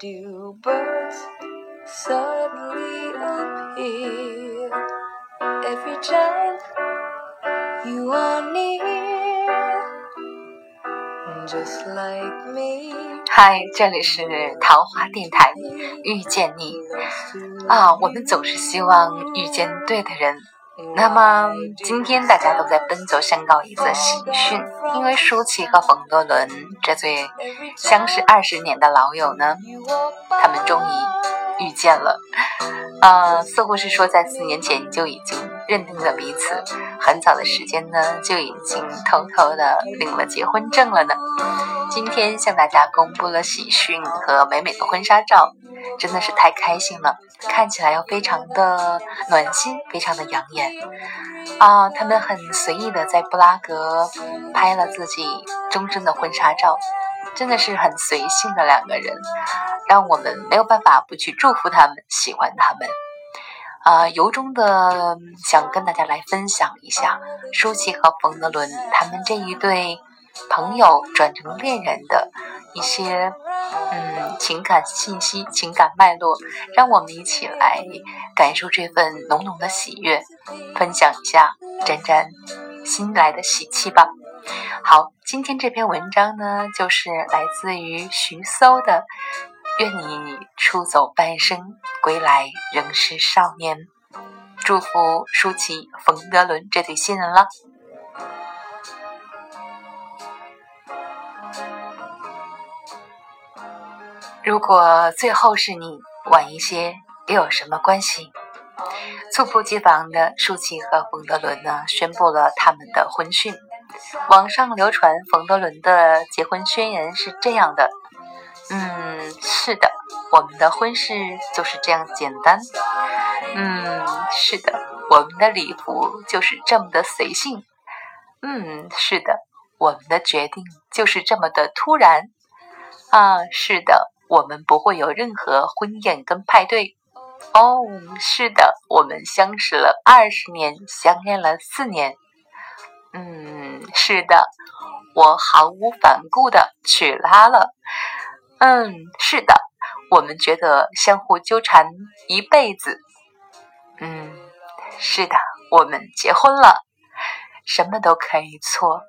do birds suddenly appear every time you are near, just like me. 嗨，这里是桃花电台，遇见你啊！我们总是希望遇见对的人。 那么今天大家都在奔走相告一则喜讯，因为舒淇和冯德伦这对相识二十年的老友呢，他们终于遇见了。呃，似乎是说在四年前就已经认定了彼此，很早的时间呢就已经偷偷的领了结婚证了呢。今天向大家公布了喜讯和美美的婚纱照，真的是太开心了，看起来又非常的暖心，非常的养眼啊！他们很随意的在布拉格拍了自己终身的婚纱照，真的是很随性的两个人，让我们没有办法不去祝福他们，喜欢他们啊！由衷的想跟大家来分享一下舒淇和冯德伦他们这一对。朋友转成恋人的一些嗯情感信息、情感脉络，让我们一起来感受这份浓浓的喜悦，分享一下沾沾新来的喜气吧。好，今天这篇文章呢，就是来自于徐搜的《愿你出走半生，归来仍是少年》，祝福舒淇、冯德伦这对新人了。如果最后是你晚一些，又有什么关系？猝不及防的舒淇和冯德伦呢，宣布了他们的婚讯。网上流传冯德伦的结婚宣言是这样的：嗯，是的，我们的婚事就是这样简单。嗯，是的，我们的礼服就是这么的随性。嗯，是的，我们的决定就是这么的突然。啊，是的。我们不会有任何婚宴跟派对。哦，是的，我们相识了二十年，相恋了四年。嗯，是的，我毫无反顾的娶她了。嗯，是的，我们觉得相互纠缠一辈子。嗯，是的，我们结婚了。什么都可以错，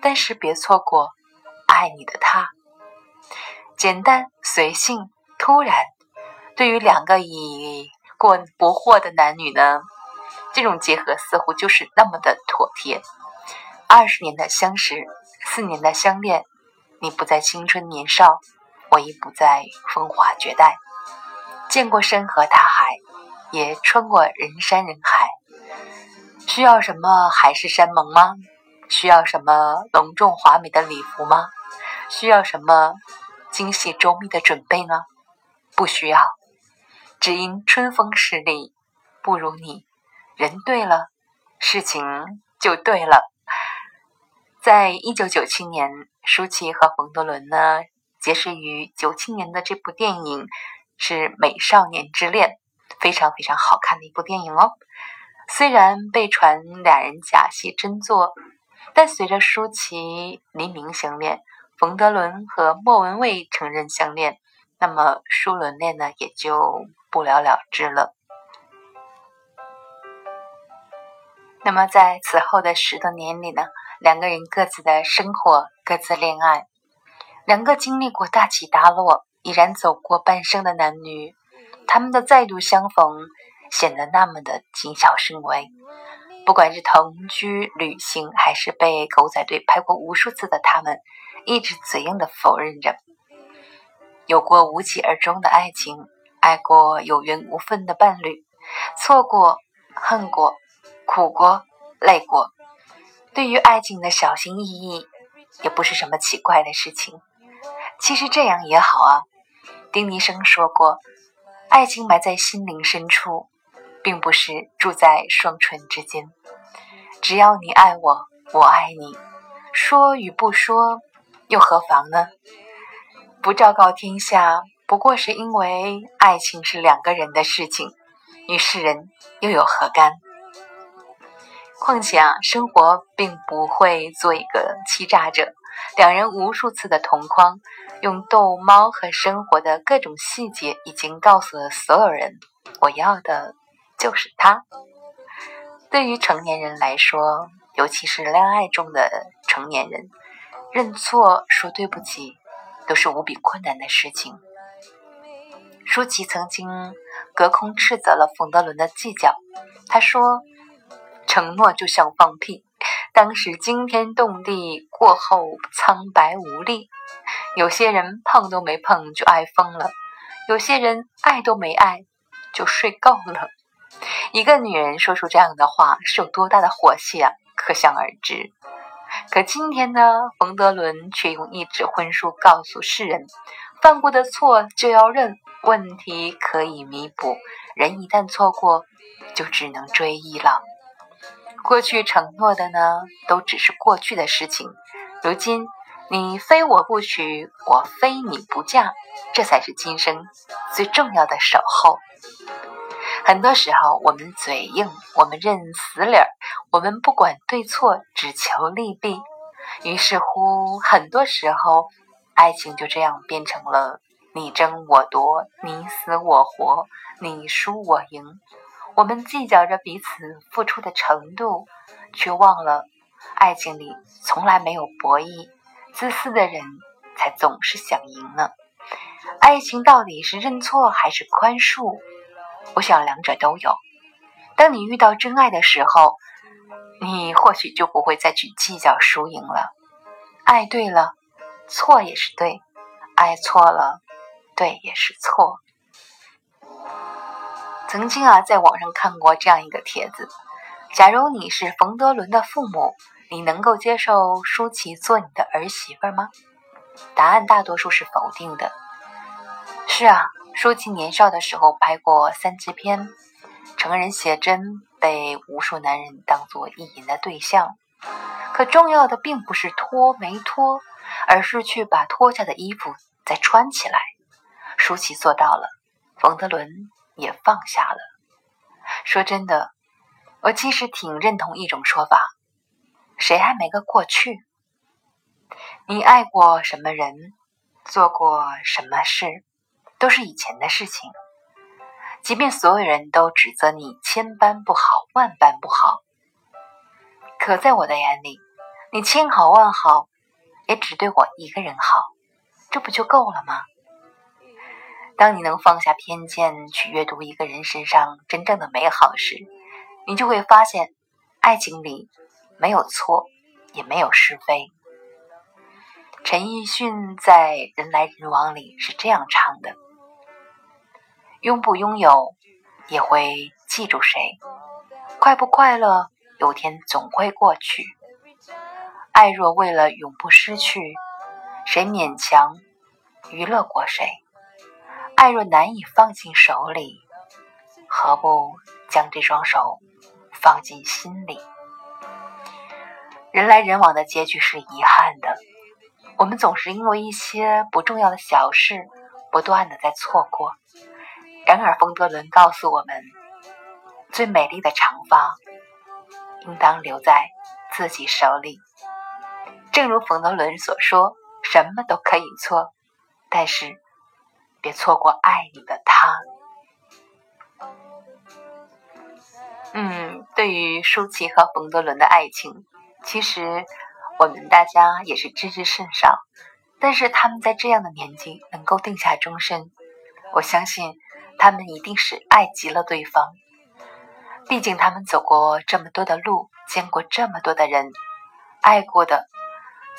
但是别错过爱你的他。简单、随性、突然，对于两个已过不惑的男女呢，这种结合似乎就是那么的妥帖。二十年的相识，四年的相恋，你不再青春年少，我亦不再风华绝代。见过山河大海，也穿过人山人海，需要什么海誓山盟吗？需要什么隆重华美的礼服吗？需要什么？精细周密的准备呢？不需要，只因春风十里不如你。人对了，事情就对了。在一九九七年，舒淇和冯德伦呢结识于九七年的这部电影是《美少年之恋》，非常非常好看的一部电影哦。虽然被传俩人假戏真做，但随着舒淇黎明相恋。冯德伦和莫文蔚承认相恋，那么舒伦恋呢也就不了了之了。那么在此后的十多年里呢，两个人各自的生活，各自恋爱，两个经历过大起大落，已然走过半生的男女，他们的再度相逢显得那么的谨小慎微。不管是同居、旅行，还是被狗仔队拍过无数次的他们。一直嘴硬的否认着，有过无疾而终的爱情，爱过有缘无分的伴侣，错过、恨过、苦过、累过。对于爱情的小心翼翼，也不是什么奇怪的事情。其实这样也好啊。丁尼生说过，爱情埋在心灵深处，并不是住在双唇之间。只要你爱我，我爱你，说与不说。又何妨呢？不昭告天下，不过是因为爱情是两个人的事情，与世人又有何干？况且啊，生活并不会做一个欺诈者，两人无数次的同框，用逗猫和生活的各种细节，已经告诉了所有人，我要的就是他。对于成年人来说，尤其是恋爱中的成年人，认错、说对不起，都是无比困难的事情。舒淇曾经隔空斥责了冯德伦的计较，他说：“承诺就像放屁。”当时惊天动地，过后苍白无力。有些人碰都没碰就爱疯了，有些人爱都没爱就睡够了。一个女人说出这样的话是有多大的火气啊，可想而知。可今天呢，冯德伦却用一纸婚书告诉世人：犯过的错就要认，问题可以弥补。人一旦错过，就只能追忆了。过去承诺的呢，都只是过去的事情。如今你非我不娶，我非你不嫁，这才是今生最重要的守候。很多时候，我们嘴硬，我们认死理儿，我们不管对错，只求利弊。于是乎，很多时候，爱情就这样变成了你争我夺，你死我活，你输我赢。我们计较着彼此付出的程度，却忘了爱情里从来没有博弈，自私的人才总是想赢呢。爱情到底是认错还是宽恕？我想两者都有。当你遇到真爱的时候，你或许就不会再去计较输赢了。爱对了，错也是对；爱错了，对也是错。曾经啊，在网上看过这样一个帖子：假如你是冯德伦的父母，你能够接受舒淇做你的儿媳妇吗？答案大多数是否定的。是啊，舒淇年少的时候拍过三级片，成人写真被无数男人当做意淫的对象。可重要的并不是脱没脱，而是去把脱下的衣服再穿起来。舒淇做到了，冯德伦。也放下了。说真的，我其实挺认同一种说法：谁还没个过去？你爱过什么人，做过什么事，都是以前的事情。即便所有人都指责你千般不好、万般不好，可在我的眼里，你千好万好，也只对我一个人好，这不就够了吗？当你能放下偏见，去阅读一个人身上真正的美好时，你就会发现，爱情里没有错，也没有是非。陈奕迅在《人来人往》里是这样唱的：“拥不拥有，也会记住谁；快不快乐，有天总会过去。爱若为了永不失去，谁勉强娱乐过谁？”爱若难以放进手里，何不将这双手放进心里？人来人往的结局是遗憾的，我们总是因为一些不重要的小事，不断的在错过。然而，冯德伦告诉我们，最美丽的长发，应当留在自己手里。正如冯德伦所说：“什么都可以错，但是。”别错过爱你的他。嗯，对于舒淇和冯德伦的爱情，其实我们大家也是知之甚少。但是他们在这样的年纪能够定下终身，我相信他们一定是爱极了对方。毕竟他们走过这么多的路，见过这么多的人，爱过的、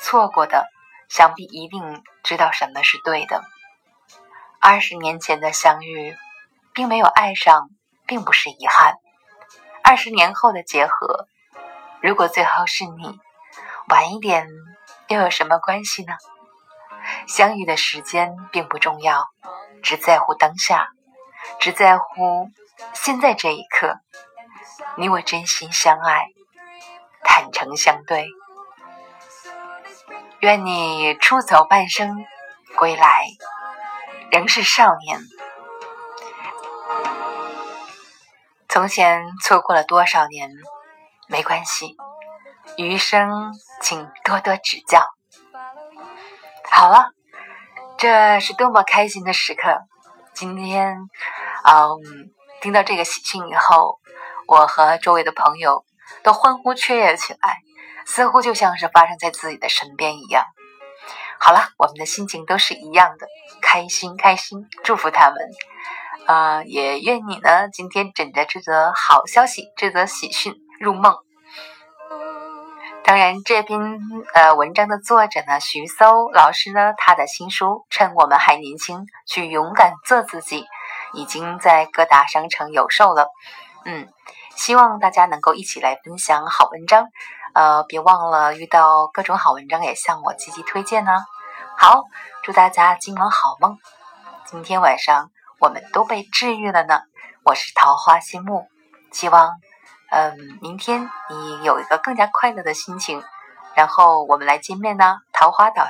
错过的，想必一定知道什么是对的。二十年前的相遇，并没有爱上，并不是遗憾。二十年后的结合，如果最后是你，晚一点又有什么关系呢？相遇的时间并不重要，只在乎当下，只在乎现在这一刻，你我真心相爱，坦诚相对。愿你出走半生，归来。仍是少年。从前错过了多少年，没关系，余生请多多指教。好了。这是多么开心的时刻！今天，嗯，听到这个喜讯以后，我和周围的朋友都欢呼雀跃起来，似乎就像是发生在自己的身边一样。好了，我们的心情都是一样的，开心开心，祝福他们。啊，也愿你呢，今天枕着这则好消息，这则喜讯入梦。当然，这篇呃文章的作者呢，徐搜老师呢，他的新书《趁我们还年轻，去勇敢做自己》，已经在各大商城有售了。嗯，希望大家能够一起来分享好文章。呃，别忘了遇到各种好文章也向我积极推荐呢。好，祝大家今晚好梦。今天晚上我们都被治愈了呢。我是桃花心木，希望。嗯，明天你有一个更加快乐的心情，然后我们来见面呢。桃花岛